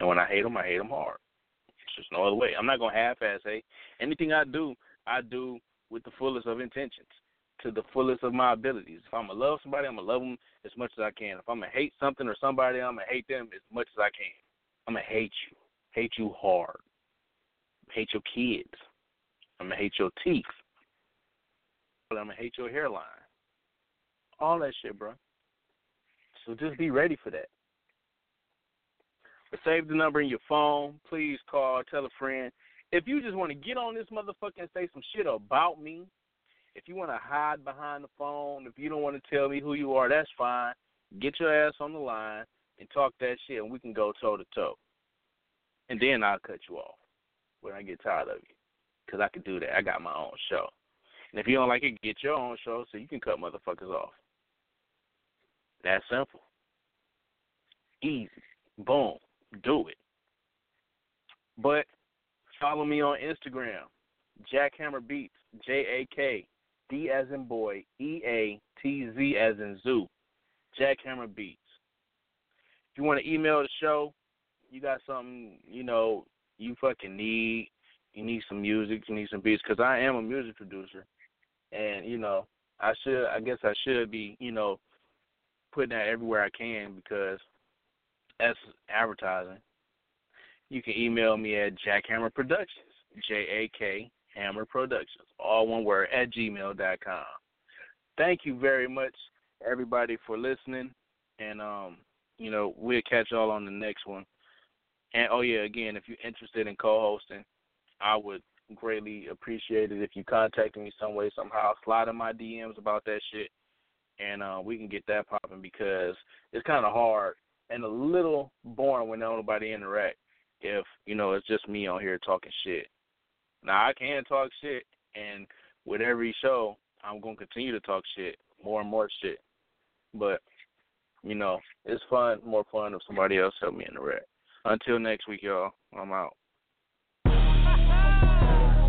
S2: and when I hate them, I hate them hard. It's just no other way. I'm not gonna half-ass hate. Anything I do, I do with the fullest of intentions, to the fullest of my abilities. If I'm gonna love somebody, I'm gonna love them as much as I can. If I'm gonna hate something or somebody, I'm gonna hate them as much as I can. I'm gonna hate you, hate you hard, hate your kids. I'm gonna hate your teeth. I'm gonna hate your hairline. All that shit, bro. So just be ready for that. But save the number in your phone. Please call, tell a friend. If you just want to get on this motherfucker and say some shit about me, if you want to hide behind the phone, if you don't want to tell me who you are, that's fine. Get your ass on the line and talk that shit, and we can go toe to toe. And then I'll cut you off when I get tired of you, because I can do that. I got my own show. And if you don't like it, get your own show so you can cut motherfuckers off. That simple. Easy. Boom. Do it. But follow me on Instagram, Jackhammer Beats, J A K B as in boy, E A T Z as in zoo, Jackhammer Beats. If you want to email the show, you got something, you know, you fucking need, you need some music, you need some beats, because I am a music producer. And, you know, I should, I guess I should be, you know, putting that everywhere I can because that's advertising. You can email me at Jackhammer Productions, J A K Hammer Productions, all one word, at gmail.com. Thank you very much, everybody, for listening. And, um, you know, we'll catch y'all on the next one. And, oh, yeah, again, if you're interested in co hosting, I would greatly appreciate it if you contacted me some way, somehow. Slide in my DMs about that shit. And uh, we can get that popping because it's kind of hard and a little boring when nobody interact. If you know it's just me on here talking shit. Now I can talk shit, and with every show, I'm gonna continue to talk shit, more and more shit. But you know, it's fun, more fun if somebody else help me interact. Until next week, y'all. I'm out.